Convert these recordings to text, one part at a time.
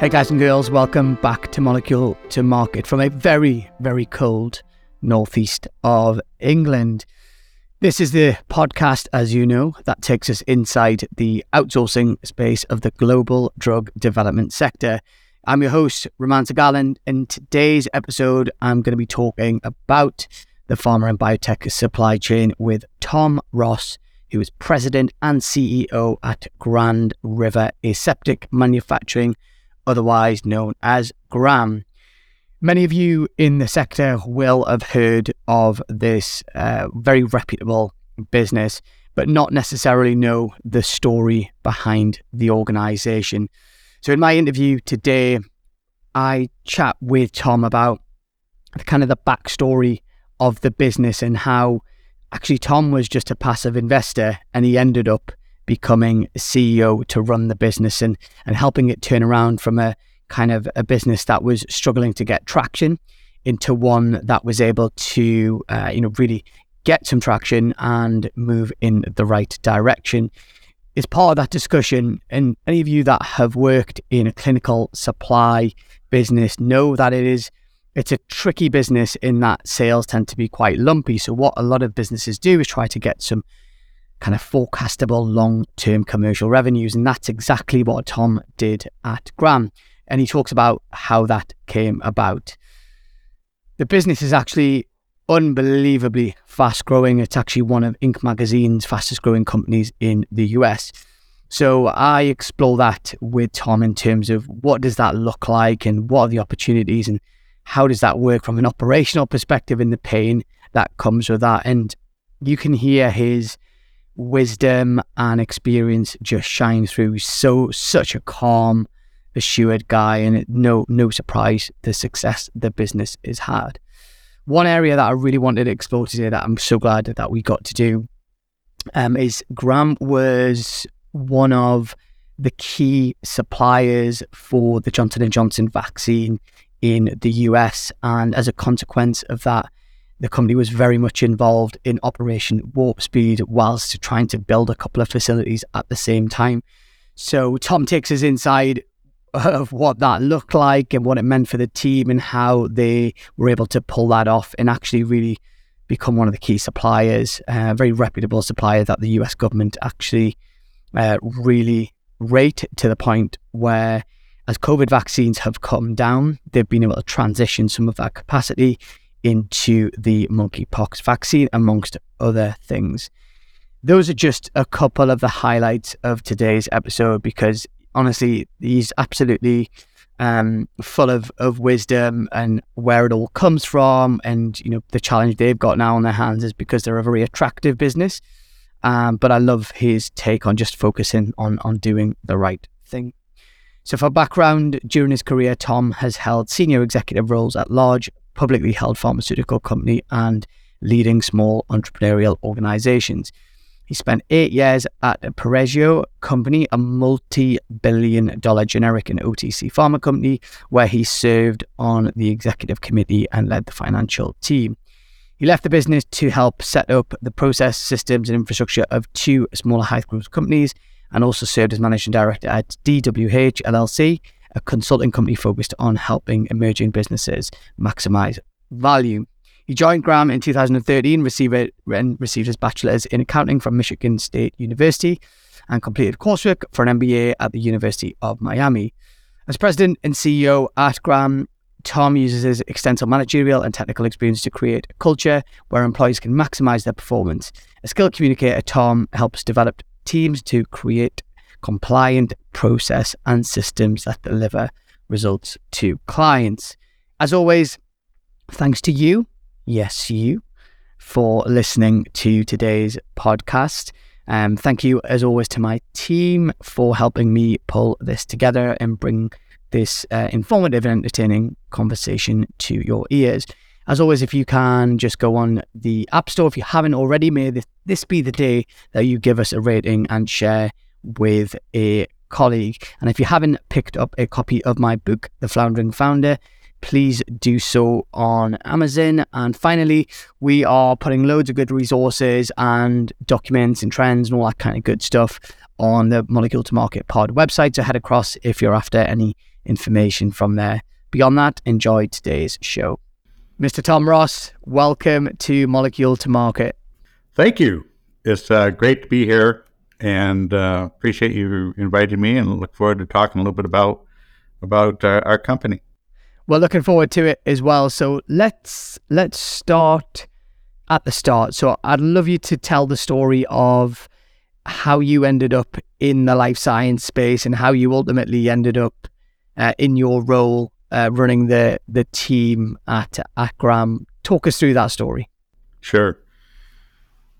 Hey guys and girls, welcome back to Molecule to Market from a very, very cold northeast of England. This is the podcast, as you know, that takes us inside the outsourcing space of the global drug development sector. I'm your host, Roman Garland. In today's episode, I'm going to be talking about the pharma and biotech supply chain with Tom Ross, who is president and CEO at Grand River Aseptic Manufacturing otherwise known as Gram. Many of you in the sector will have heard of this uh, very reputable business, but not necessarily know the story behind the organization. So, in my interview today, I chat with Tom about the kind of the backstory of the business and how actually Tom was just a passive investor and he ended up becoming CEO to run the business and, and helping it turn around from a kind of a business that was struggling to get traction into one that was able to, uh, you know, really get some traction and move in the right direction. Is part of that discussion, and any of you that have worked in a clinical supply business know that it is it's a tricky business in that sales tend to be quite lumpy. So what a lot of businesses do is try to get some kind of forecastable long term commercial revenues. And that's exactly what Tom did at Gram. And he talks about how that came about. The business is actually unbelievably fast growing. It's actually one of Inc. magazine's fastest growing companies in the US. So I explore that with Tom in terms of what does that look like and what are the opportunities and how does that work from an operational perspective and the pain that comes with that. And you can hear his wisdom and experience just shine through. So such a calm, assured guy, and no no surprise the success the business has had. One area that I really wanted to explore today that I'm so glad that we got to do um, is Gram was one of the key suppliers for the Johnson and Johnson vaccine in the US, and as a consequence of that, the company was very much involved in Operation Warp Speed whilst trying to build a couple of facilities at the same time. So Tom takes us inside of what that looked like and what it meant for the team and how they were able to pull that off and actually really become one of the key suppliers, a very reputable supplier that the US government actually uh, really rate to the point where as COVID vaccines have come down, they've been able to transition some of that capacity into the monkeypox vaccine, amongst other things. Those are just a couple of the highlights of today's episode because honestly, he's absolutely um, full of, of wisdom and where it all comes from. And, you know, the challenge they've got now on their hands is because they're a very attractive business. Um, but I love his take on just focusing on, on doing the right thing. So, for background, during his career, Tom has held senior executive roles at large publicly held pharmaceutical company and leading small entrepreneurial organizations. He spent eight years at Perrigo Company, a multi billion dollar generic and OTC pharma company, where he served on the executive committee and led the financial team. He left the business to help set up the process, systems, and infrastructure of two smaller high growth companies and also served as managing director at DWH LLC, a consulting company focused on helping emerging businesses maximize value. He joined Gram in 2013, received, and received his bachelor's in accounting from Michigan State University, and completed coursework for an MBA at the University of Miami. As president and CEO at Gram, Tom uses his extensive managerial and technical experience to create a culture where employees can maximize their performance. A skilled communicator, Tom helps develop teams to create compliant process and systems that deliver results to clients. As always, thanks to you, yes, you, for listening to today's podcast. Um, thank you, as always, to my team for helping me pull this together and bring this uh, informative and entertaining conversation to your ears. As always, if you can just go on the App Store, if you haven't already, may this, this be the day that you give us a rating and share with a colleague. And if you haven't picked up a copy of my book, The Floundering Founder, please do so on Amazon. And finally, we are putting loads of good resources and documents and trends and all that kind of good stuff on the Molecule to Market Pod website. So head across if you're after any information from there. Beyond that, enjoy today's show. Mr. Tom Ross, welcome to Molecule to Market. Thank you. It's uh, great to be here and uh, appreciate you inviting me and look forward to talking a little bit about about uh, our company. Well, looking forward to it as well. So let's let's start at the start. So I'd love you to tell the story of how you ended up in the life science space and how you ultimately ended up uh, in your role uh, running the the team at Gram. Talk us through that story. Sure.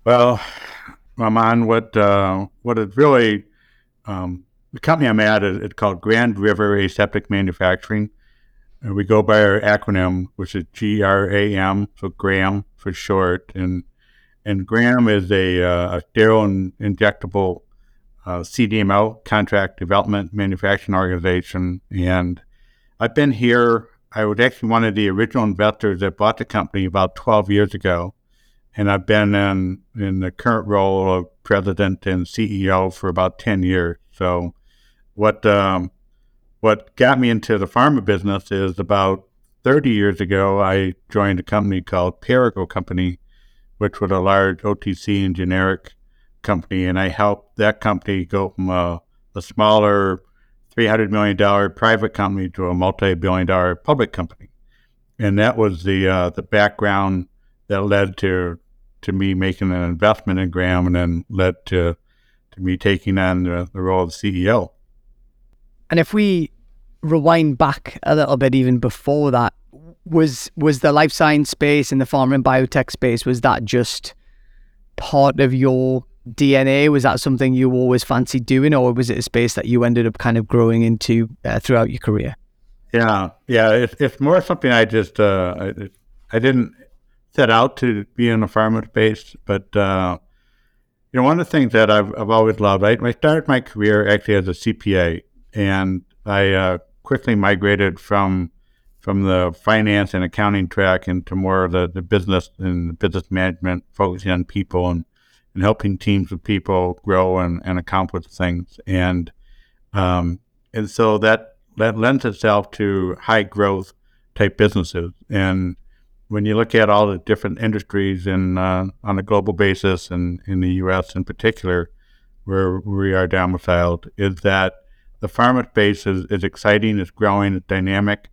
Well, Ramon, what uh, what is really um, the company I'm at is it's called Grand River Aseptic Manufacturing. And we go by our acronym, which is GRAM, so Gram for short. And and Gram is a, uh, a sterile and injectable uh, CDMO, contract development manufacturing organization. And I've been here. I was actually one of the original investors that bought the company about 12 years ago and I've been in in the current role of president and CEO for about ten years. So, what um, what got me into the pharma business is about thirty years ago, I joined a company called Perrigo Company, which was a large OTC and generic company, and I helped that company go from a, a smaller three hundred million dollar private company to a multi billion dollar public company, and that was the uh, the background that led to to me making an investment in Gram, and then led to to me taking on the, the role of CEO. And if we rewind back a little bit even before that, was was the life science space and the pharma and biotech space, was that just part of your DNA? Was that something you always fancied doing, or was it a space that you ended up kind of growing into uh, throughout your career? Yeah, yeah, it's, it's more something I just uh, I, I didn't set out to be in the pharma space, but uh, you know, one of the things that I've, I've always loved, I, I started my career actually as a CPA, and I uh, quickly migrated from from the finance and accounting track into more of the, the business and business management, focusing on people and, and helping teams of people grow and, and accomplish things. And um, and so that that lends itself to high growth type businesses. And when you look at all the different industries in uh, on a global basis and in the U.S. in particular, where we are domiciled, is that the pharma space is, is exciting, it's growing, it's dynamic,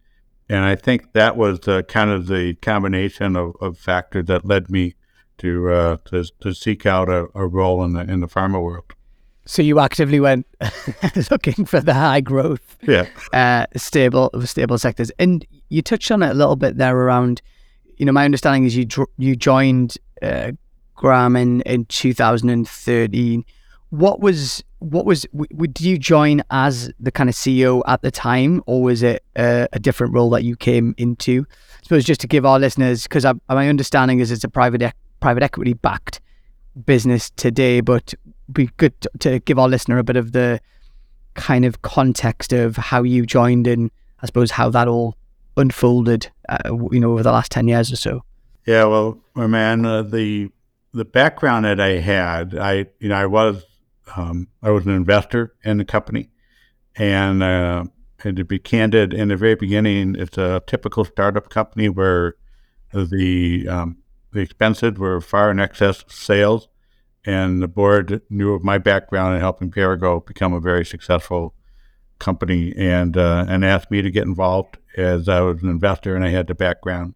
and I think that was uh, kind of the combination of, of factors that led me to uh, to, to seek out a, a role in the in the pharma world. So you actively went looking for the high growth, yeah, uh, stable stable sectors, and you touched on it a little bit there around you know, my understanding is you you joined uh, Gram in, in 2013. What was what was did you join as the kind of CEO at the time, or was it a, a different role that you came into? I suppose just to give our listeners, because my understanding is it's a private e- private equity backed business today, but be good to give our listener a bit of the kind of context of how you joined and I suppose how that all unfolded, uh, you know, over the last 10 years or so? Yeah, well, my man, uh, the the background that I had, I you know, I was um, I was an investor in the company, and uh, and to be candid, in the very beginning, it's a typical startup company where the um, the expenses were far in excess of sales, and the board knew of my background in helping Perrigo become a very successful company, and uh, and asked me to get involved as I was an investor and I had the background.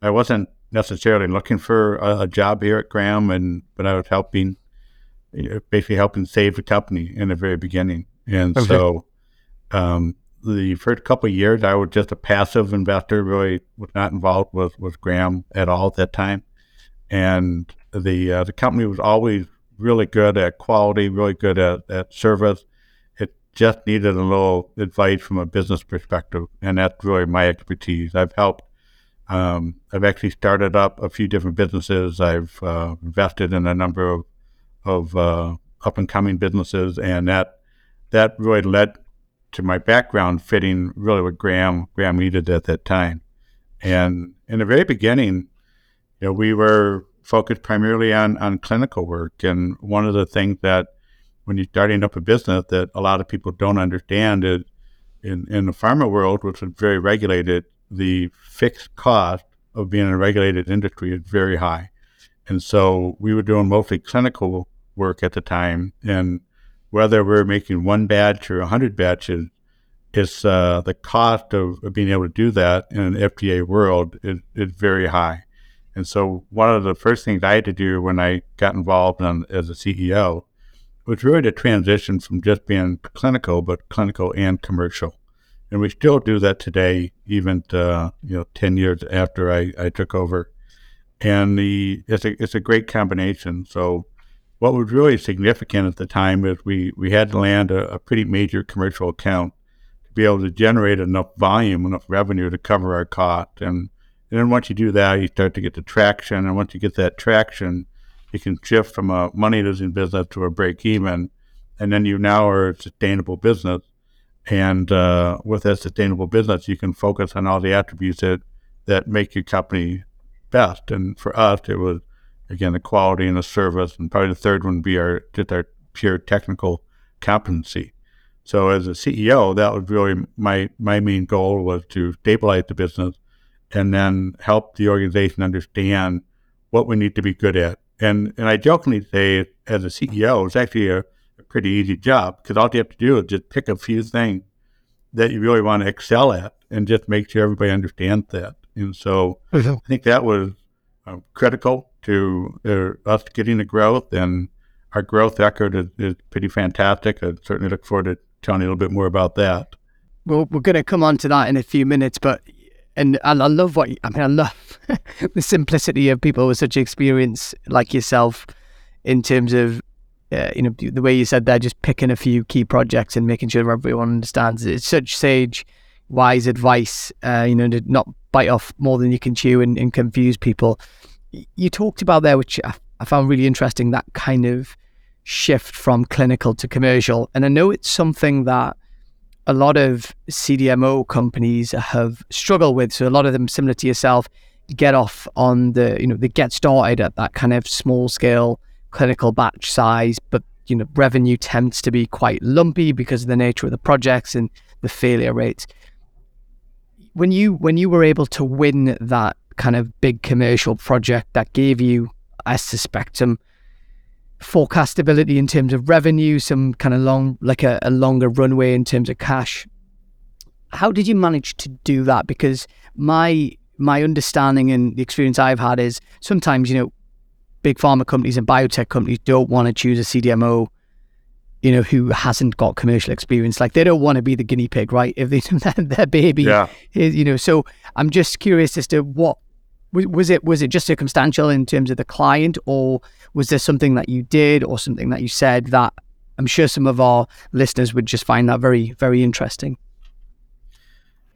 I wasn't necessarily looking for a, a job here at Gram, and but I was helping, basically helping save the company in the very beginning. And okay. so, um, the first couple of years, I was just a passive investor, really was not involved with with Gram at all at that time. And the uh, the company was always really good at quality, really good at, at service just needed a little advice from a business perspective, and that's really my expertise. I've helped. Um, I've actually started up a few different businesses. I've uh, invested in a number of of uh, up and coming businesses, and that that really led to my background fitting really what Graham Gram needed at that time. And in the very beginning, you know, we were focused primarily on on clinical work, and one of the things that when you're starting up a business that a lot of people don't understand is in, in the pharma world, which is very regulated, the fixed cost of being in a regulated industry is very high. And so we were doing mostly clinical work at the time. And whether we're making one batch or 100 batches, it's uh, the cost of, being able to do that in an FDA world is, is very high. And so one of the first things I had to do when I got involved in, as a CEO was really to transition from just being clinical, but clinical and commercial. And we still do that today, even uh, you know, ten years after I, I took over. And the it's a it's a great combination. So what was really significant at the time is we, we had to land a, a pretty major commercial account to be able to generate enough volume, enough revenue to cover our cost. And, and then once you do that, you start to get the traction. And once you get that traction, you can shift from a money losing business to a break even, and then you now are a sustainable business. And uh, with that sustainable business, you can focus on all the attributes that, that make your company best. And for us, it was again the quality and the service, and probably the third one would be our just our pure technical competency. So as a CEO, that was really my my main goal was to stabilize the business, and then help the organization understand what we need to be good at and and I jokingly say, as a CEO, it's actually a, a pretty easy job because all you have to do is just pick a few things that you really want to excel at, and just make sure everybody understands that. And so mm-hmm. I think that was uh, critical to uh, us getting the growth, and our growth record is, is pretty fantastic. I certainly look forward to telling you a little bit more about that. Well, we're going to come on to that in a few minutes, but and I, love what I mean. I love the simplicity of people with such experience like yourself, in terms of uh, you know the way you said there, just picking a few key projects and making sure everyone understands it. It's such sage, wise advice. Uh, you know, to not bite off more than you can chew and, and confuse people. You talked about there, which I, I found really interesting, that kind of shift from clinical to commercial, and I know it's something that a lot of CDMO companies have struggled with. So a lot of them, similar to yourself, get off on the you know they get started at that kind of small scale clinical batch size, but you know revenue tends to be quite lumpy because of the nature of the projects and the failure rates. When you when you were able to win that kind of big commercial project that gave you, I suspect, some forecastability in terms of revenue, some kind of long, like a, a longer runway in terms of cash. How did you manage to do that? Because my my understanding and the experience I've had is sometimes you know big pharma companies and biotech companies don't want to choose a CDMO you know, who hasn't got commercial experience. Like they don't want to be the guinea pig, right? If they their baby, yeah. is, you know. So I'm just curious as to what was it was it just circumstantial in terms of the client, or was there something that you did or something that you said that I'm sure some of our listeners would just find that very very interesting?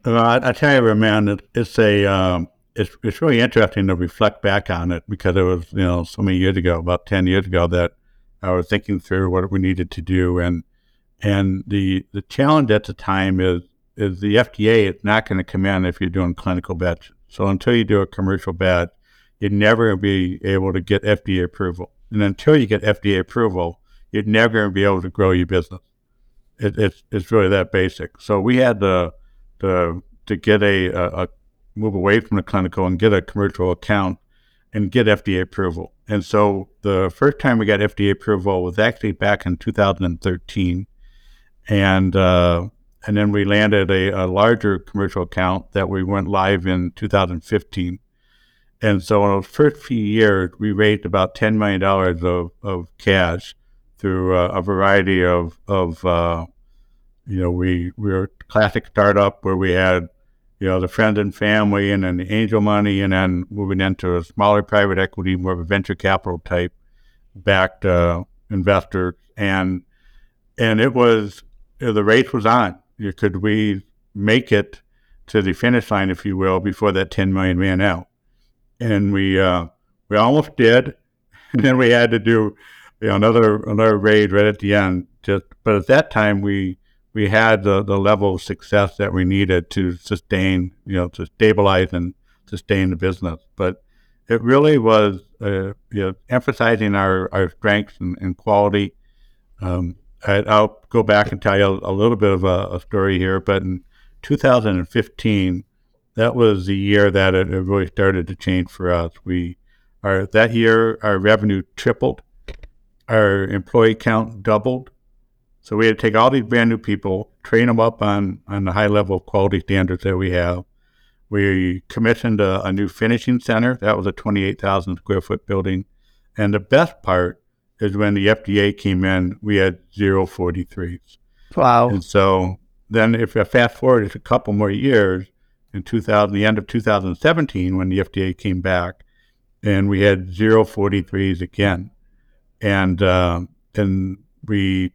Well, I, I tell you, man, it, it's a um, it's it's really interesting to reflect back on it because it was you know so many years ago, about ten years ago, that I was thinking through what we needed to do, and and the the challenge at the time is is the FDA is not going to come in if you're doing clinical batches. So until you do a commercial batch, you'd never going to be able to get FDA approval. And until you get FDA approval, you'd never going to be able to grow your business. It, it's it's really that basic. So we had to to to get a, a, a move away from the clinical and get a commercial account and get FDA approval. And so the first time we got FDA approval was actually back in 2013, and uh, and then we landed a, a, larger commercial account that we went live in 2015. And so in the first few years, we raised about $10 million of, of cash through uh, a variety of, of uh, you know, we, we were a classic startup where we had, you know, the friends and family and then the angel money and then moving into a smaller private equity, more of a venture capital type backed uh, investor. And, and it was, you know, the race was on could we make it to the finish line, if you will, before that 10 million ran out? And we uh, we almost did, and then we had to do you know, another another raid right at the end. Just but at that time we we had the, the level of success that we needed to sustain, you know, to stabilize and sustain the business. But it really was, uh, you know, emphasizing our, our strengths and, and quality. Um, I, will go back and tell you a, little bit of a, a, story here. But in 2015, that was the year that it, it really started to change for us. We our that year our revenue tripled, our employee count doubled. So we had to take all these brand new people, train them up on on the high level of quality standards that we have. We commissioned a, a new finishing center. That was a 28,000 square foot building. And the best part is when the FDA came in, we had zero 483s. Wow. And so then if I fast forward a couple more years, in 2000, the end of 2017, when the FDA came back, and we had zero 483s again. And, uh, and we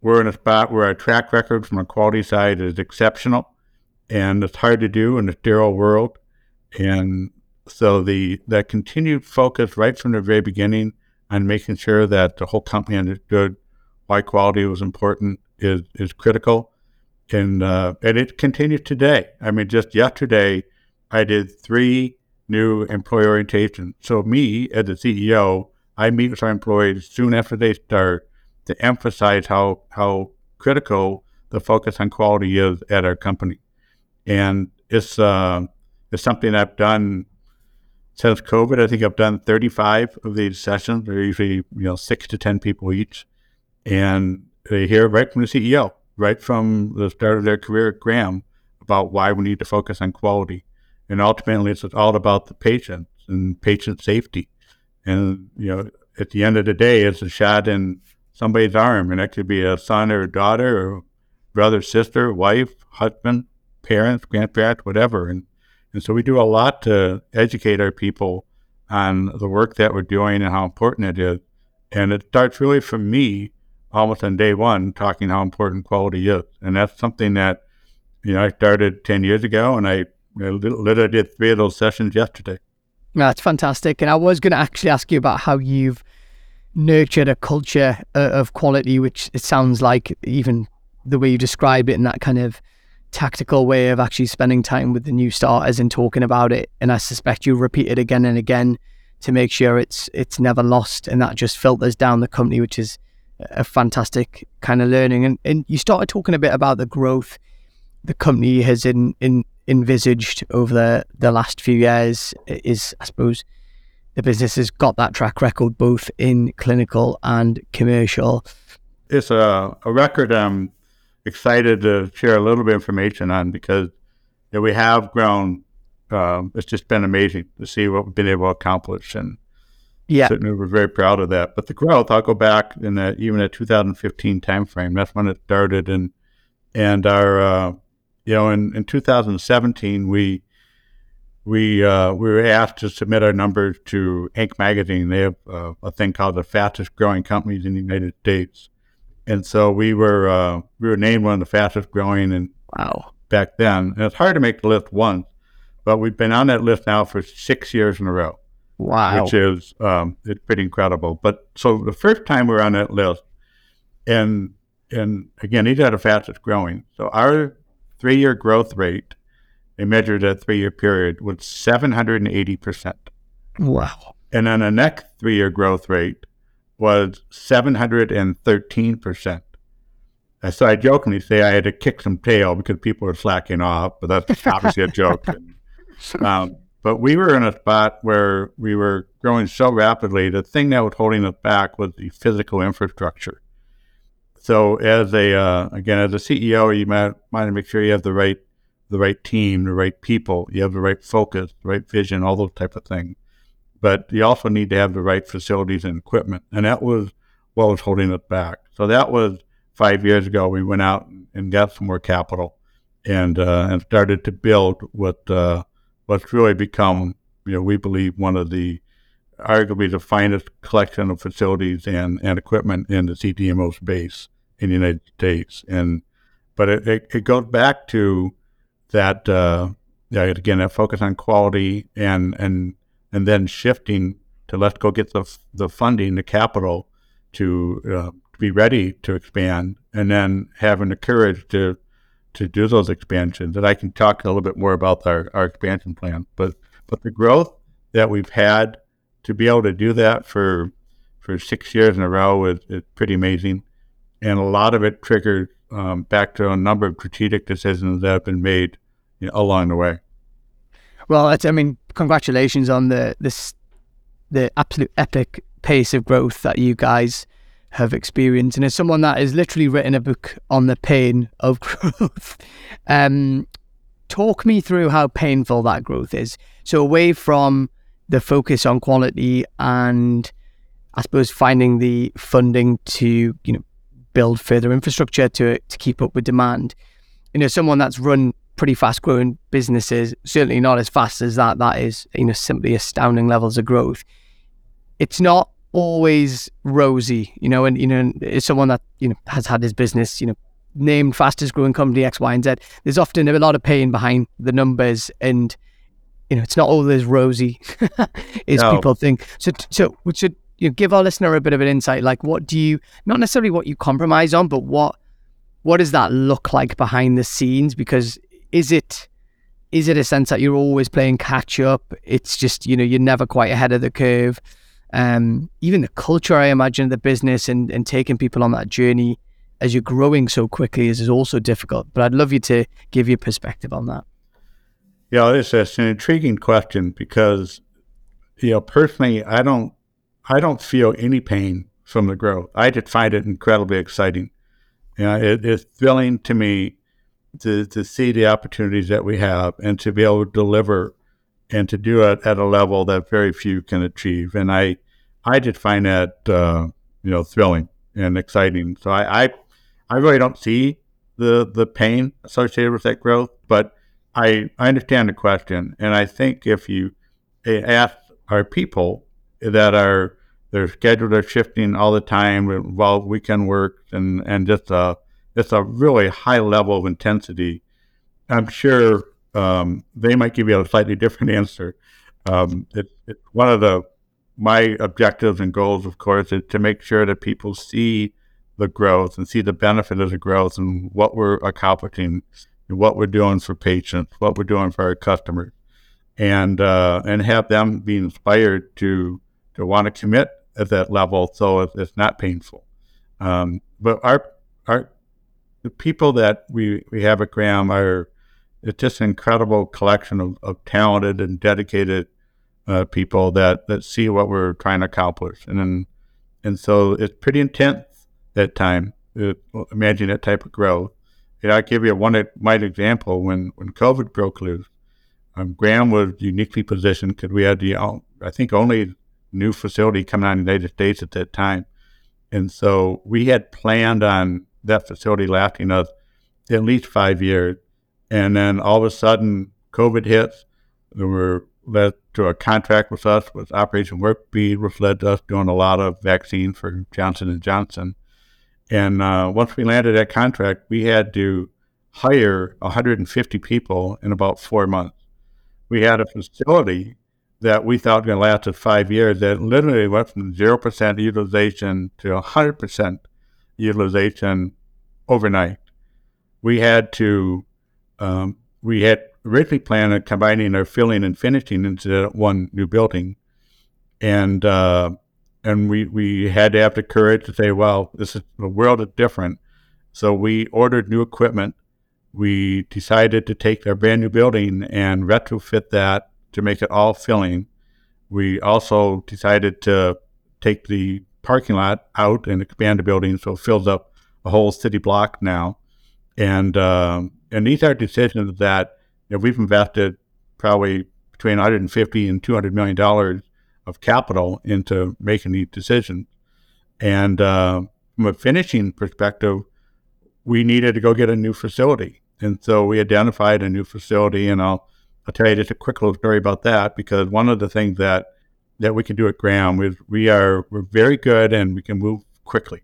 were in a spot where our track record from a quality side is exceptional and it's hard to do in a sterile world. And so the that continued focus right from the very beginning on making sure that the whole company understood why quality was important is is critical, and uh, and it continues today. I mean, just yesterday, I did three new employee orientations. So me as the CEO, I meet with our employees soon after they start to emphasize how how critical the focus on quality is at our company, and it's uh, it's something I've done since COVID. I think I've done 35 of these sessions. They're usually you know six to ten people each, and they hear right from the CEO, right from the start of their career at Gram, about why we need to focus on quality, and ultimately it's all about the patient and patient safety, and you know at the end of the day, it's a shot in somebody's arm, and that could be a son or a daughter or brother, sister, wife, husband, parents, grandparents, whatever. And and so we do a lot to educate our people on the work that we're doing and how important it is. And it starts really from me almost on day one talking how important quality is. And that's something that, you know, I started 10 years ago and I literally did three of those sessions yesterday. That's fantastic. And I was going to actually ask you about how you've nurtured a culture uh, of quality, which it sounds like even the way you describe it and that kind of tactical way of actually spending time with the new starters and talking about it. And I suspect you repeat it again and again to make sure it's it's never lost, and that just filters down the company, which is a fantastic kind of learning. And and you started talking a bit about the growth the company has in, in envisaged over the, the last few years. Is I suppose the business has got that track record both in clinical and commercial. It's a, a record I'm excited to share a little bit of information on because you know, we have grown. Um, it's just been amazing to see what we've been able to accomplish, and yeah, certainly we're very proud of that. But the growth, I'll go back in that even at 2015 timeframe. That's when it started, and and our uh, you know in, in 2017 we we uh, we were asked to submit our numbers to Inc. magazine. They have uh, a thing called the fastest growing companies in the United States, and so we were uh, we were named one of the fastest growing and wow back then. And it's hard to make the list once, but we've been on that list now for six years in a row. Wow, which is um, it's pretty incredible. But so the first time we were on that list, and and again these are the fastest growing. So our three year growth rate they measured a three year period was 780%. Wow. And then the next three year growth rate was 713%. And so I jokingly say I had to kick some tail because people were slacking off, but that's obviously a joke. Um, but we were in a spot where we were growing so rapidly. The thing that was holding us back was the physical infrastructure. So, as a uh, again as a CEO, you might want to make sure you have the right the right team, the right people, you have the right focus, the right vision, all those type of things. But you also need to have the right facilities and equipment, and that was what was holding us back. So that was five years ago. We went out and got some more capital, and uh, and started to build what uh, what's really become, you know, we believe one of the arguably the finest collection of facilities and, and equipment in the CDMO space in the United States. And but it, it, it goes back to that uh, again that focus on quality and and and then shifting to let's go get the the funding, the capital to uh, be ready to expand, and then having the courage to to do those expansions. And I can talk a little bit more about our, our expansion plan, but but the growth that we've had to be able to do that for for six years in a row is, is pretty amazing. and a lot of it triggered um, back to a number of strategic decisions that have been made you know, along the way. Well, I mean, congratulations on the this the absolute epic pace of growth that you guys have experienced. And as someone that has literally written a book on the pain of growth, um, talk me through how painful that growth is. So away from the focus on quality and I suppose finding the funding to, you know, build further infrastructure to to keep up with demand. You know, someone that's run pretty fast growing businesses, certainly not as fast as that, that is, you know, simply astounding levels of growth. It's not always rosy, you know, and you know, as someone that, you know, has had his business, you know, named fastest growing company X, Y, and Z, there's often a lot of pain behind the numbers and you know, it's not always rosy as no. people think. So so should you know, give our listener a bit of an insight, like what do you not necessarily what you compromise on, but what what does that look like behind the scenes? Because is it is it a sense that you're always playing catch up? It's just, you know, you're never quite ahead of the curve um, even the culture, I imagine, of the business and, and taking people on that journey as you're growing so quickly is, is also difficult. But I'd love you to give your perspective on that. Yeah, it's, an intriguing question because, you know, personally, I don't, I don't feel any pain from the growth. I just find it incredibly exciting. You know, it, it's thrilling to me to, to see the opportunities that we have and to be able to deliver and to do it at a level that very few can achieve. And I, I did find that uh, you know thrilling and exciting. So I, I, I really don't see the the pain associated with that growth, but I I understand the question, and I think if you ask our people that are their schedules are shifting all the time, involve weekend work and and just a just a really high level of intensity. I'm sure um, they might give you a slightly different answer. Um, it, it, one of the my objectives and goals, of course, is to make sure that people see the growth and see the benefit of the growth and what we're accomplishing, and what we're doing for patients, what we're doing for our customers, and uh, and have them be inspired to to want to commit at that level, so it's not painful. Um, but our our the people that we, we have at Gram are it's just an incredible collection of, of talented and dedicated uh, people that, that see what we're trying to accomplish. And then, and so it's pretty intense that time. Uh, imagine that type of growth. And I'll give you one my example when, when COVID broke loose. Um, Gram was uniquely positioned because we had the, I think, only new facility coming out in the United States at that time. And so we had planned on that facility lasting us at least five years. And then all of a sudden, COVID hits. We were led to a contract with us with Operation Warp Speed, which led to us doing a lot of vaccine for Johnson and Johnson. And uh, once we landed that contract, we had to hire 150 people in about four months. We had a facility that we thought was going to last us five years that literally went from 0% utilization to 100% utilization overnight. We had to um, we had originally planned on combining our filling and finishing into one new building, and uh, and we we had to have the courage to say, well, this is the world is different. So we ordered new equipment. We decided to take our brand new building and retrofit that to make it all filling. We also decided to take the parking lot out and expand the building so it fills up a whole city block now. And um, and these are decisions that you know, we've invested probably between 150 and 200 million dollars of capital into making these decisions. And uh, from a finishing perspective, we needed to go get a new facility, and so we identified a new facility. And I'll I'll tell you just a quick little story about that because one of the things that that we can do at Gram is we are we're very good and we can move quickly.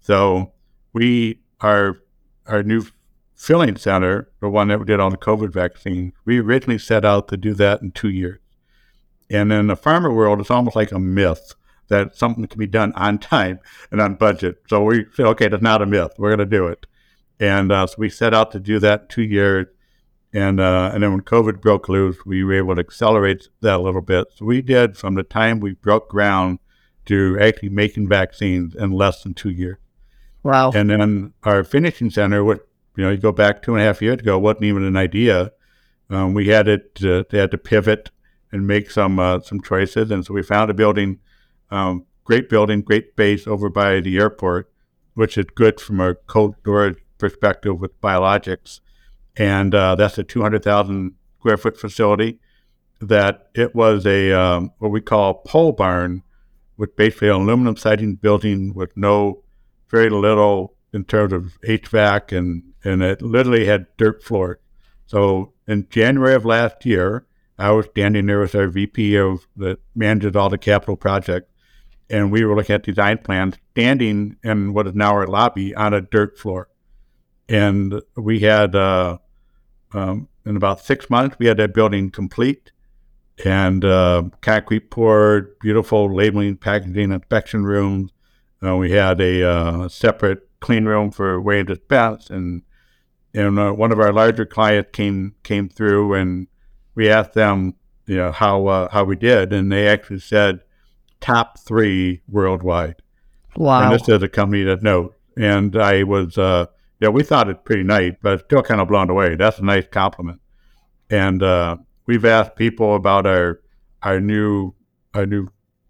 So we are our new filling center, the one that we did on the COVID vaccine, we originally set out to do that in two years. And in the pharma world, it's almost like a myth that something can be done on time and on budget. So we said, okay, that's not a myth. We're going to do it. And uh, so we set out to do that two years. And, uh, and then when COVID broke loose, we were able to accelerate that a little bit. So we did from the time we broke ground to actually making vaccines in less than two years. Wow. And then our finishing center, what you know, you go back two and a half years ago, wasn't even an idea. Um, we had it, uh, they had to pivot and make some uh, some choices, and so we found a building, um, great building, great base over by the airport, which is good from a cold storage perspective with biologics, and uh, that's a two hundred thousand square foot facility. That it was a um, what we call pole barn, with basically an aluminum siding building with no very little in terms of HVAC and and it literally had dirt floors. So in January of last year, I was standing there with our VP of that manages all the capital projects, and we were looking at design plans, standing in what is now our lobby on a dirt floor, and we had uh, um, in about six months we had that building complete, and uh, concrete poured, beautiful labeling, packaging, inspection rooms. Uh, we had a uh, separate clean room for weigh and dispense, and and uh, one of our larger clients came came through, and we asked them, you know, how uh, how we did, and they actually said top three worldwide. Wow! And this is a company that knows. And I was, uh, yeah, we thought it pretty nice, but still kind of blown away. That's a nice compliment. And uh, we've asked people about our our new our new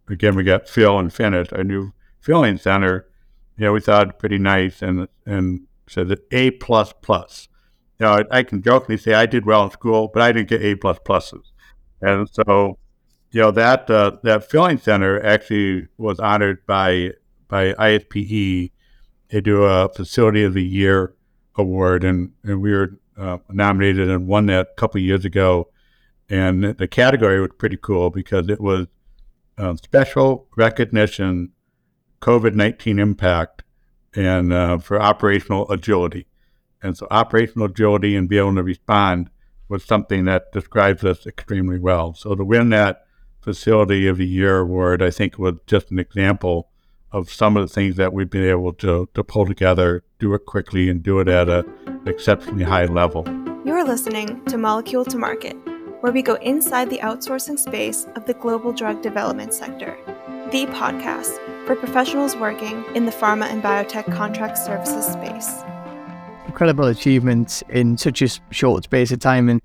again we got fill and finish, our new filling center. Yeah, we thought it pretty nice, and and said that A plus plus. Know, I, I can jokingly say I did well in school, but I didn't get A plus pluses, and so you know that uh, that filling center actually was honored by by ISPE. They do a Facility of the Year award, and and we were uh, nominated and won that a couple years ago. And the category was pretty cool because it was um, special recognition, COVID nineteen impact, and uh, for operational agility. And so, operational agility and being able to respond was something that describes us extremely well. So, to win that Facility of the Year award, I think was just an example of some of the things that we've been able to, to pull together, do it quickly, and do it at an exceptionally high level. You're listening to Molecule to Market, where we go inside the outsourcing space of the global drug development sector, the podcast for professionals working in the pharma and biotech contract services space. Incredible achievements in such a short space of time. And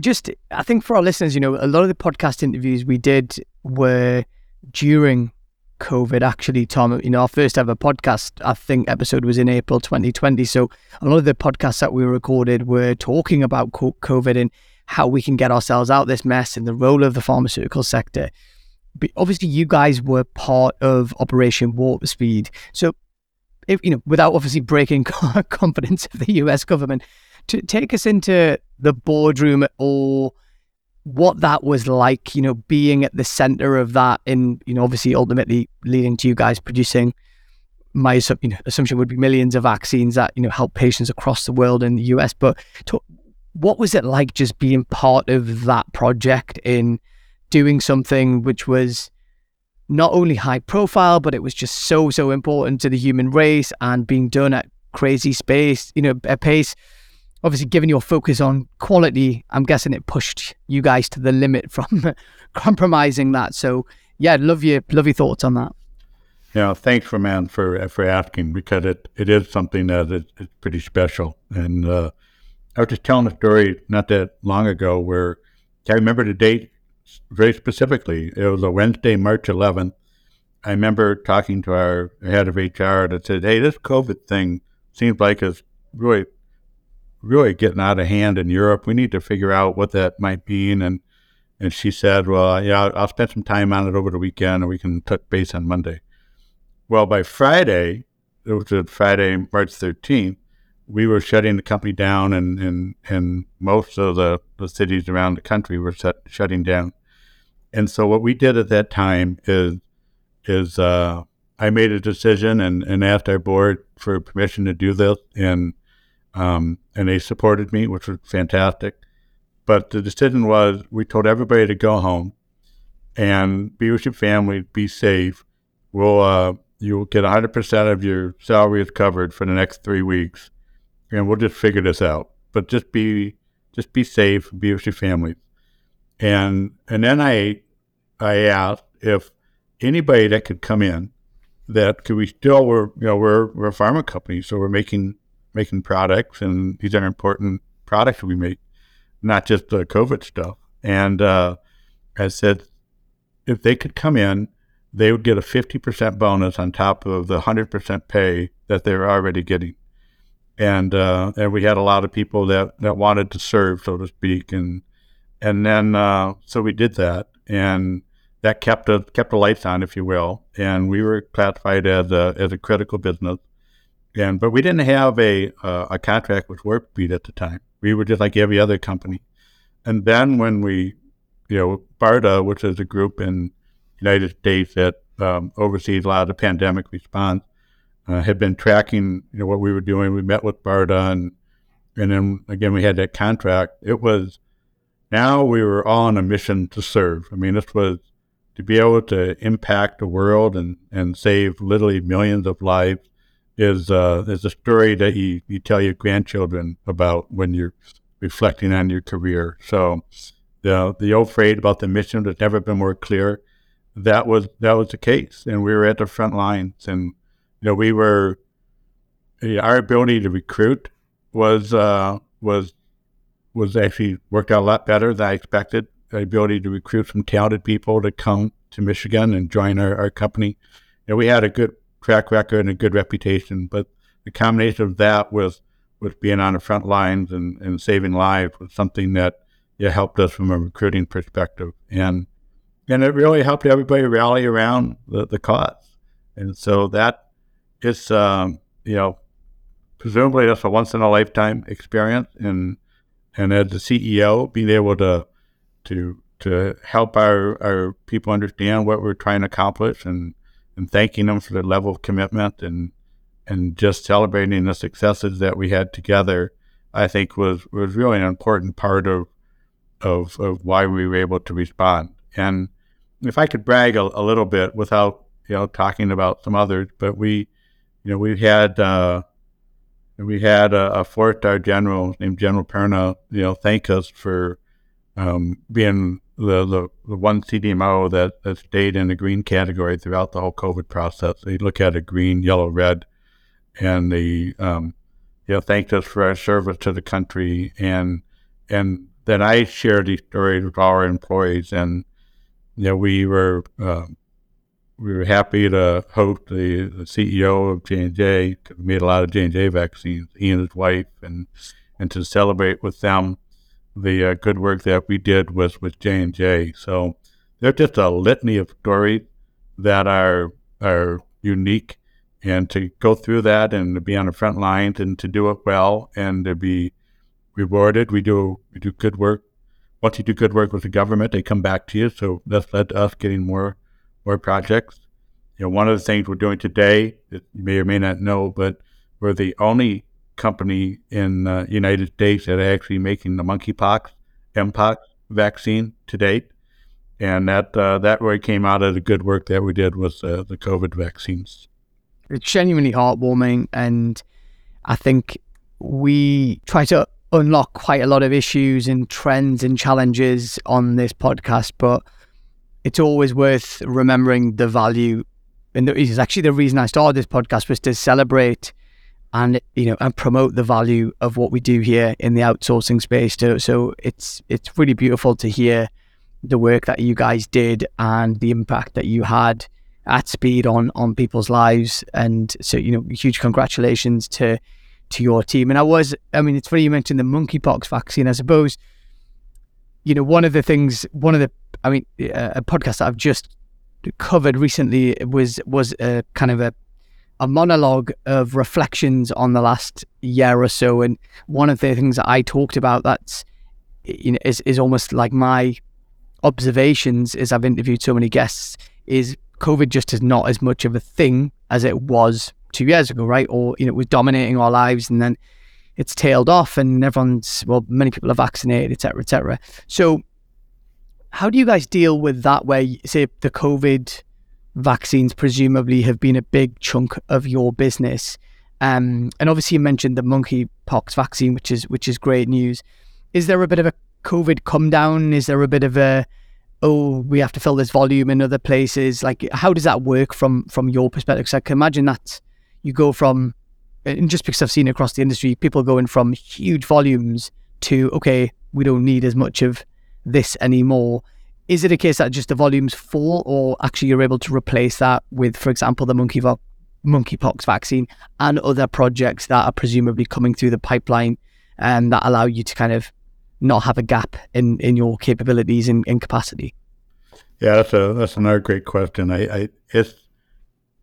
just, I think for our listeners, you know, a lot of the podcast interviews we did were during COVID, actually, Tom. You know, our first ever podcast, I think, episode was in April 2020. So a lot of the podcasts that we recorded were talking about COVID and how we can get ourselves out this mess and the role of the pharmaceutical sector. But obviously, you guys were part of Operation Warp Speed. So, if you know, without obviously breaking confidence of the US government, to take us into the boardroom or what that was like, you know, being at the center of that, and you know, obviously, ultimately leading to you guys producing. My you know, assumption would be millions of vaccines that you know help patients across the world in the US. But to, what was it like just being part of that project in doing something which was not only high profile, but it was just so so important to the human race and being done at crazy space, you know, a pace obviously given your focus on quality, I'm guessing it pushed you guys to the limit from compromising that. So yeah, love your love your thoughts on that. Yeah, thanks for man for for asking because it, it is something that is, is pretty special. And uh, I was just telling a story not that long ago where I remember the date very specifically. It was a Wednesday, March 11th. I remember talking to our head of HR that said, "Hey, this COVID thing seems like it's really really getting out of hand in Europe. We need to figure out what that might mean. And and she said, well, yeah, I'll, I'll spend some time on it over the weekend, and we can touch base on Monday. Well, by Friday, it was Friday, March 13th, we were shutting the company down, and, and, and most of the, the cities around the country were shut, shutting down. And so what we did at that time is is uh, I made a decision and, and asked our board for permission to do this, and um, and they supported me, which was fantastic. But the decision was we told everybody to go home and be with your family, be safe. We'll uh, you'll get 100% of your salary is covered for the next three weeks, and we'll just figure this out. But just be just be safe, be with your family. And and then I I asked if anybody that could come in that could we still we're you know we're we're a pharma company, so we're making making products, and these are important products we make, not just the COVID stuff. And uh, I said, if they could come in, they would get a fifty percent bonus on top of the hundred percent pay that they're already getting. And uh, and we had a lot of people that, that wanted to serve, so to speak, and and then uh, so we did that, and that kept a, kept the lights on, if you will, and we were classified as a as a critical business. And but we didn't have a uh, a contract with WarpSpeed at the time. We were just like every other company. And then when we, you know, BARDA, which is a group in United States that um, oversees a lot of the pandemic response, uh, had been tracking you know what we were doing. We met with BARDA, and and then again we had that contract. It was now we were all on a mission to serve. I mean, this was to be able to impact the world and, and save literally millions of lives is uh, is a story that you, you tell your grandchildren about when you're reflecting on your career. So the the old phrase about the mission has never been more clear. That was that was the case, and we were at the front lines, and you know we were our ability to recruit was uh, was was actually worked out a lot better than I expected the ability to recruit some talented people to come to Michigan and join our, our company. And we had a good track record and a good reputation, but the combination of that with with being on the front lines and, and saving lives was something that yeah, helped us from a recruiting perspective. And and it really helped everybody rally around the, the cause. And so that is, um, you know, presumably that's a once in a lifetime experience. And and as the CEO, being able to to to help our, our people understand what we're trying to accomplish and, and thanking them for their level of commitment and and just celebrating the successes that we had together, I think was, was really an important part of, of, of why we were able to respond. And if I could brag a, a little bit without, you know, talking about some others, but we, you know, we had, uh, we had a, a four-star general named General Perna, you know, thank us for um, being the, the, the, one CDMO that, that stayed in the green category throughout the whole COVID process. They look at a green, yellow, red, and they um, you know thanked us for our service to the country. And and then I shared these stories with our employees, and you know we were uh, we were happy to host the, the CEO of J and J. Made a lot of J and J vaccines. He and his wife, and and to celebrate with them the uh, good work that we did was with J and J. So there's just a litany of stories that are are unique, and to go through that and to be on the front lines and to do it well and to be rewarded. We do we do good work. Once you do good work with the government, they come back to you. So that's led to us getting more more projects. You know, one of the things we're doing today that you may or may not know, but we're the only company in the uh, United States that are actually making the monkeypox, mpox vaccine to date, and that uh, that really came out of the good work that we did with uh, the COVID vaccines. It's genuinely heartwarming, and I think we try to unlock quite a lot of issues and trends and challenges on this podcast, but it's always worth remembering the value. And it's actually the reason I started this podcast was to celebrate and you know and promote the value of what we do here in the outsourcing space too. So it's it's really beautiful to hear the work that you guys did and the impact that you had at speed on on people's lives. And so you know, huge congratulations to to your team. And I was, I mean, it's funny you mentioned the monkeypox vaccine. I suppose, you know, one of the things, one of the, I mean, a podcast that I've just covered recently was was a kind of a a monologue of reflections on the last year or so. And one of the things that I talked about that's you know is, is almost like my observations as I've interviewed so many guests is COVID just is not as much of a thing as it was two years ago, right? Or you know, it was dominating our lives and then it's tailed off and everyone's well, many people are vaccinated, etc. etc. So how do you guys deal with that where say the COVID vaccines presumably have been a big chunk of your business. Um, and obviously, you mentioned the monkeypox vaccine, which is which is great news. Is there a bit of a COVID come down? Is there a bit of a oh, we have to fill this volume in other places? Like, how does that work from from your perspective? Because I can imagine that you go from, and just because I've seen across the industry, people going from huge volumes to okay, we don't need as much of this anymore. Is it a case that just the volumes fall, or actually you're able to replace that with, for example, the monkeypox monkeypox vaccine and other projects that are presumably coming through the pipeline and that allow you to kind of not have a gap in, in your capabilities and, and capacity? Yeah, that's a that's another great question. I, I it's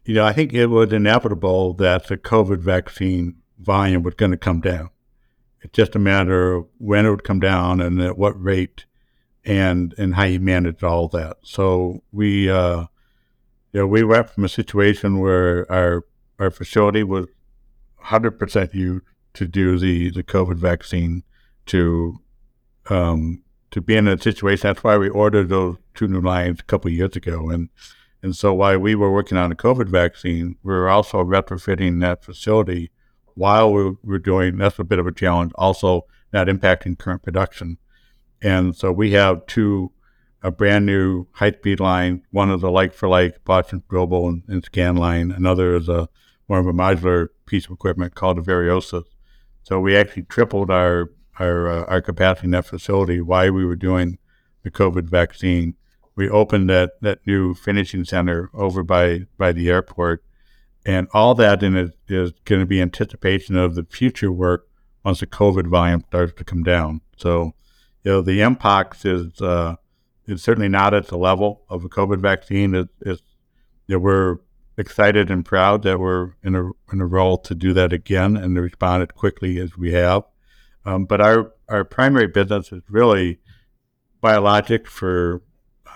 you know I think it was inevitable that the COVID vaccine volume was going to come down. It's just a matter of when it would come down and at what rate, and and how you manage all that. So we uh, you know we went from a situation where our our facility was 100% used to do the the COVID vaccine to um, to be in a situation. That's why we ordered those two new lines a couple years ago, and and so while we were working on the COVID vaccine, we were also retrofitting that facility while we were doing. That's a bit of a challenge. Also, not impacting current production, and so we have two a brand new high speed line. One is a like for like Boston Global and, and, scan line. Another is a more of a modular piece of equipment called a VarioSys. So we actually tripled our our uh, our capacity in that facility while we were doing the COVID vaccine. We opened that that new finishing center over by by the airport, and all that in it is going to be anticipation of the future work once the COVID volume starts to come down. So, you know, the mpox is uh, is certainly not at the level of a COVID vaccine. It, it's you know, we're excited and proud that we're in a in a role to do that again and respond as quickly as we have. Um, but our, our primary business is really biologic for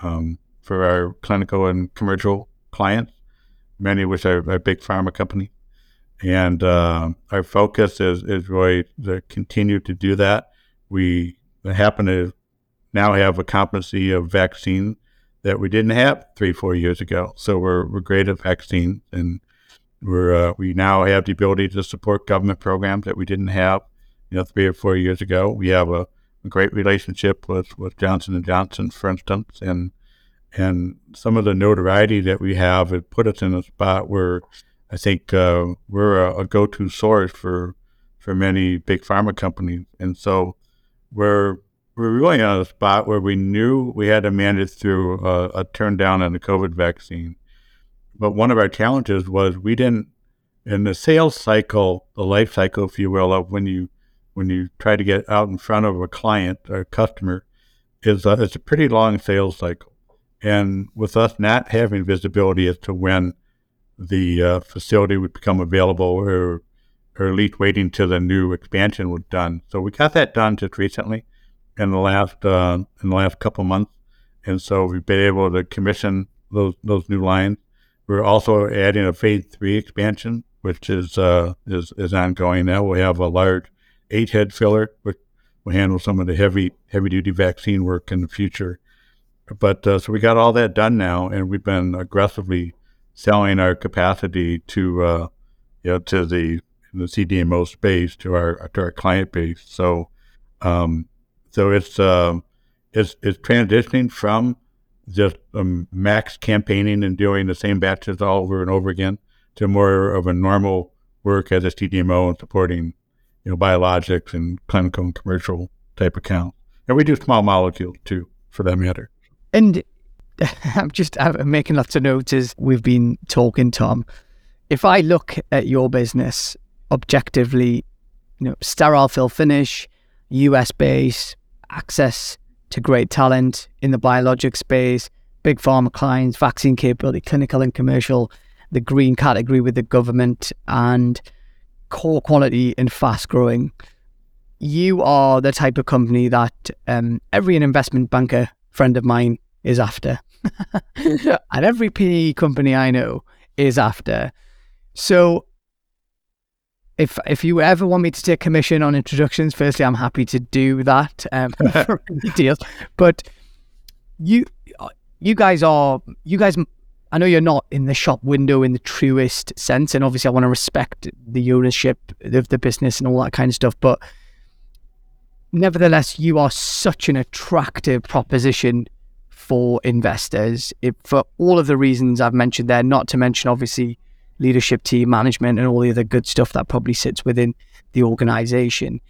um, for our clinical and commercial clients, many of which are, are big pharma companies. And uh, our focus is, is really to continue to do that. We happen to now have a competency of vaccine that we didn't have three, four years ago. So we're, we're great at vaccines and we're, uh, we now have the ability to support government programs that we didn't have you know, three or four years ago. We have a, a great relationship with, with Johnson Johnson, for instance, and and some of the notoriety that we have it put us in a spot where I think uh, we're a, a, go-to source for for many big pharma companies, and so we're we're really on a spot where we knew we had to manage through a, a turn down on the COVID vaccine. But one of our challenges was we didn't in the sales cycle, the life cycle, if you will, of when you when you try to get out in front of a client or a customer is a, it's a pretty long sales cycle. And with us not having visibility as to when the uh, facility would become available or, or at least waiting till the new expansion was done. So we got that done just recently in the last uh, in the last couple months. And so we've been able to commission those those new lines. We're also adding a phase three expansion, which is uh, is, is ongoing now. We have a large eight head filler, which will handle some of the heavy heavy duty vaccine work in the future. But uh, so we got all that done now, and we've been aggressively selling our capacity to uh, you know to the the CDMO space to our to our client base. So um, so it's uh, it's it's transitioning from just um, max campaigning and doing the same batches all over and over again to more of a normal work as a CDMO and supporting you know, biologics and clinical and commercial type accounts. And we do small molecules too, for that matter. And I'm just I'm making lots of notes as we've been talking, Tom. If I look at your business objectively, you know, sterile fill finish, US base, access to great talent in the biologic space, big pharma clients, vaccine capability, clinical and commercial, the green category with the government, and core quality and fast growing, you are the type of company that um, every investment banker friend of mine is after. and every PE company I know is after. So if if you ever want me to take commission on introductions, firstly, I'm happy to do that um, for deals. But you you guys are you guys I know you're not in the shop window in the truest sense, and obviously I want to respect the ownership of the business and all that kind of stuff. But nevertheless, you are such an attractive proposition for investors if, for all of the reasons I've mentioned there, not to mention obviously leadership team management and all the other good stuff that probably sits within the organization.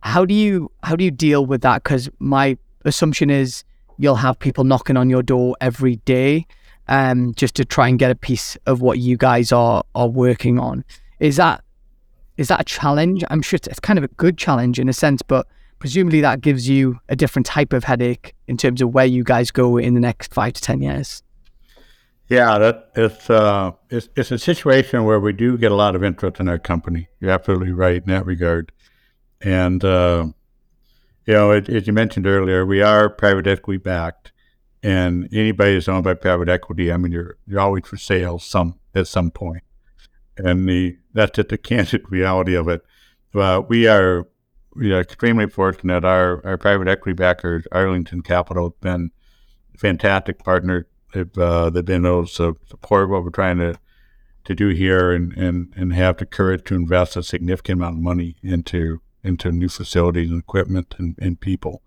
How do you how do you deal with that? Because my assumption is you'll have people knocking on your door every day, um, just to try and get a piece of what you guys are are working on. Is that is that a challenge? I'm sure it's kind of a good challenge in a sense, but presumably that gives you a different type of headache in terms of where you guys go in the next five to ten years. Yeah, that it's uh, it's it's a situation where we do get a lot of interest in our company. You're absolutely right in that regard. And, uh, you know, it, as you mentioned earlier, we are private equity backed. And anybody that's owned by private equity, I mean, you're, you're always for sale some at some point. And the that's just the candid reality of it. Uh, we are we are extremely fortunate. Our our private equity backers, Arlington Capital, have been fantastic partner. They've, uh, they've been able to support what we're trying to to do here and, and, and have the courage to invest a significant amount of money into into new facilities and equipment and, and people.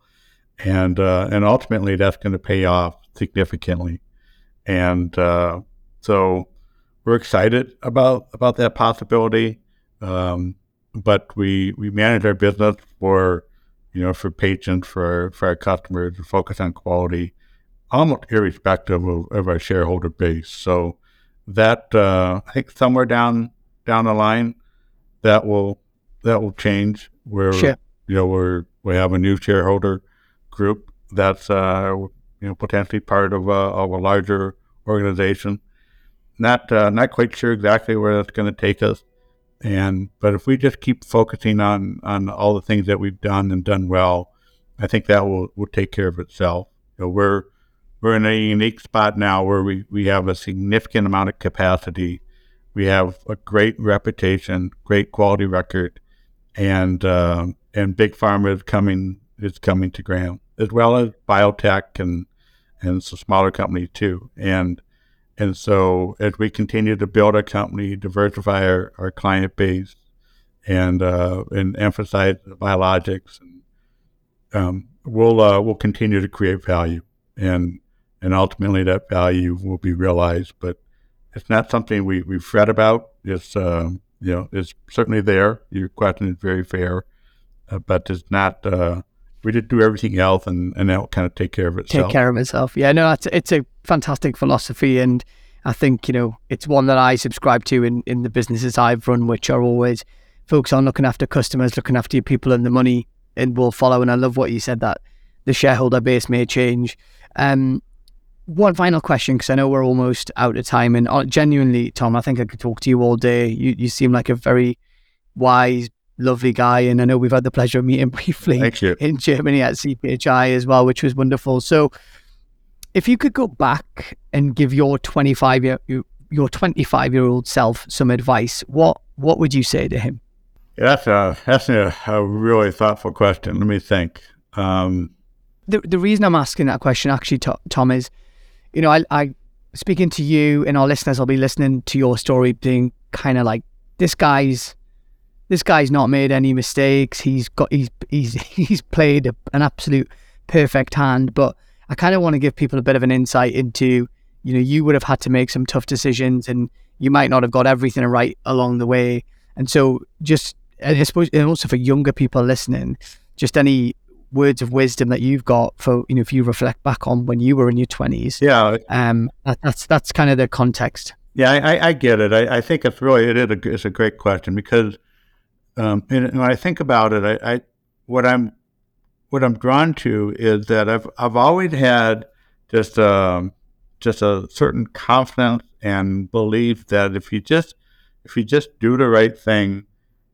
And, uh, and ultimately, that's going to pay off significantly. And uh, so we're excited about, about that possibility. Um, but we, we manage our business for, you know, for patients, for, for our customers, to focus on quality, almost irrespective of, of our shareholder base. So that, uh, I think somewhere down, down the line, that will, that will change where sure. you know we're we have a new shareholder group that's uh, you know potentially part of a, of a larger organization. Not uh, not quite sure exactly where that's going to take us, and but if we just keep focusing on on all the things that we've done and done well, I think that will will take care of itself. You know, we're we're in a unique spot now where we, we have a significant amount of capacity. We have a great reputation, great quality record, and uh, and big pharma is coming is coming to Gram as well as biotech and and some smaller companies too. And and so as we continue to build our company, diversify our, our client base, and uh, and emphasize biologics, um, we'll uh, we'll continue to create value, and and ultimately that value will be realized. But it's not something we, we fret about. It's uh, you know, is certainly there. Your question is very fair, uh, but it's not. Uh, we did do everything else, and and that will kind of take care of itself. Take care of itself. Yeah, no, it's it's a fantastic philosophy, and I think you know it's one that I subscribe to in in the businesses I've run, which are always focus on looking after customers, looking after your people, and the money and will follow. And I love what you said that the shareholder base may change. Um, one final question, because I know we're almost out of time. And uh, genuinely, Tom, I think I could talk to you all day. You, you seem like a very wise, lovely guy. And I know we've had the pleasure of meeting briefly in Germany at CPHI as well, which was wonderful. So if you could go back and give your 25 year, your 25 year old self some advice, what, what would you say to him? Yeah, that's a, that's a, a really thoughtful question. Let me think. Um, the, the reason I'm asking that question actually, Tom, is you know, I, I speaking to you and our listeners, I'll be listening to your story, being kind of like, this guy's, this guy's not made any mistakes. He's got, he's, he's, he's played an absolute perfect hand. But I kind of want to give people a bit of an insight into, you know, you would have had to make some tough decisions, and you might not have got everything right along the way. And so, just, and I suppose, and also for younger people listening, just any words of wisdom that you've got for you know if you reflect back on when you were in your twenties. Yeah, um, that, that's that's kind of the context. Yeah, I, I get it. I, I, think it's really it is a, it's a great question because um, when I think about it, I, I what I'm what I'm drawn to is that I've I've always had just a um, just a certain confidence and belief that if you just if you just do the right thing,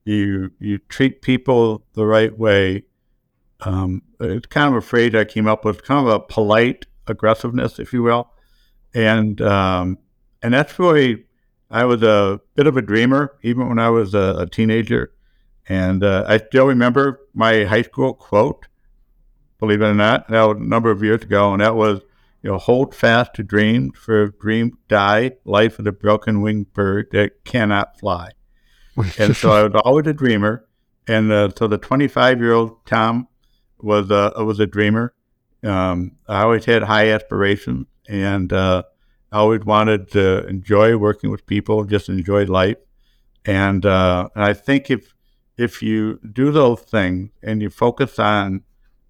you you treat people the right way, um, it's kind of a phrase I came up with, kind of a polite aggressiveness, if you will, and um, and that's really I was a bit of a dreamer even when I was a, a teenager, and uh, I still remember my high school quote. Believe it or not, that was a number of years ago, and that was, you know, hold fast to dreams, for if dreams die, life is a broken winged bird that cannot fly. and so I was always a dreamer, and uh, so the 25 year old Tom was a was a dreamer, Um, I always had high aspirations, and uh, I always wanted to enjoy working with people, just enjoy life. And, uh, and I think if if you do those things and you focus on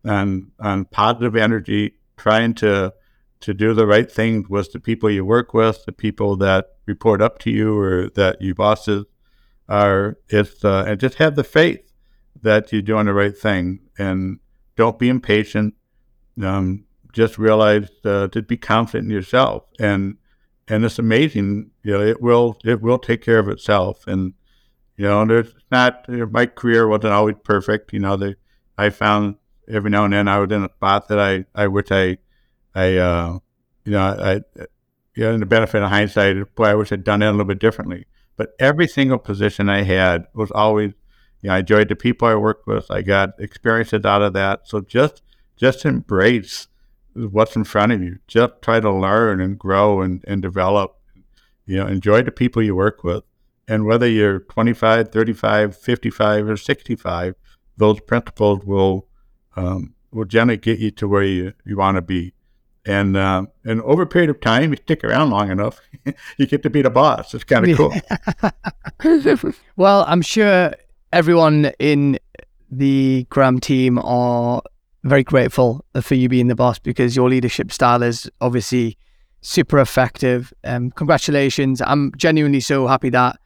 on on positive energy, trying to to do the right thing with the people you work with, the people that report up to you or that you bosses are, it's uh, and just have the faith that you're doing the right thing and don't be impatient. Um, just realize uh, to be confident in yourself and and it's amazing. You know, it will it will take care of itself. And you know, there's not my career wasn't always perfect. You know, the I found every now and then I was in a spot that I I wish I I uh, you know I you know in the benefit of hindsight, boy, I wish I'd done it a little bit differently. But every single position I had was always you know, I enjoyed the people I worked with. I got experiences out of that. So just just embrace what's in front of you. Just try to learn and grow and, and develop. You know, enjoy the people you work with. And whether you're 25, 35, 55, or 65, those principles will um, will generally get you to where you, you want to be. And uh, and over a period of time, you stick around long enough, you get to be the boss. It's kind of cool. well, I'm sure everyone in the Gram team are very grateful for you being the boss because your leadership style is obviously super effective. Um, congratulations! I'm genuinely so happy that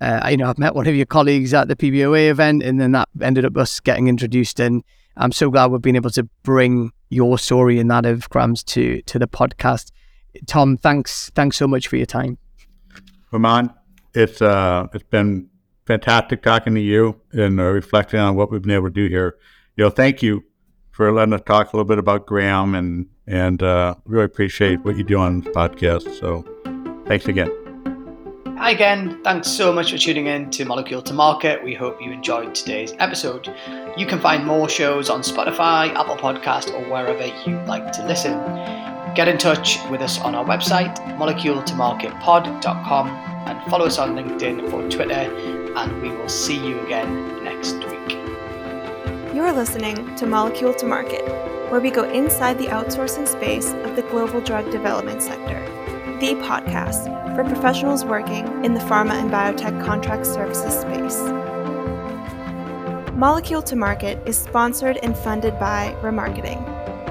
uh, you know I've met one of your colleagues at the PBOA event, and then that ended up us getting introduced. And I'm so glad we've been able to bring your story and that of Gram's to to the podcast. Tom, thanks thanks so much for your time. Raman, it's uh, it's been fantastic talking to you and uh, reflecting on what we've been able to do here. You know, thank you for letting us talk a little bit about Gram and and uh, really appreciate what you do on this podcast. So, thanks again. Hi again. Thanks so much for tuning in to Molecule to Market. We hope you enjoyed today's episode. You can find more shows on Spotify, Apple Podcast, or wherever you like to listen. Get in touch with us on our website, moleculetomarketpod.com, and follow us on LinkedIn or Twitter and we will see you again next week. You're listening to Molecule to Market, where we go inside the outsourcing space of the global drug development sector, the podcast for professionals working in the pharma and biotech contract services space. Molecule to Market is sponsored and funded by Ramarketing,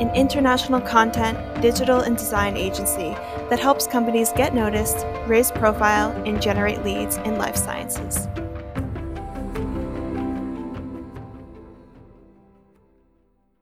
an international content, digital, and design agency that helps companies get noticed, raise profile, and generate leads in life sciences.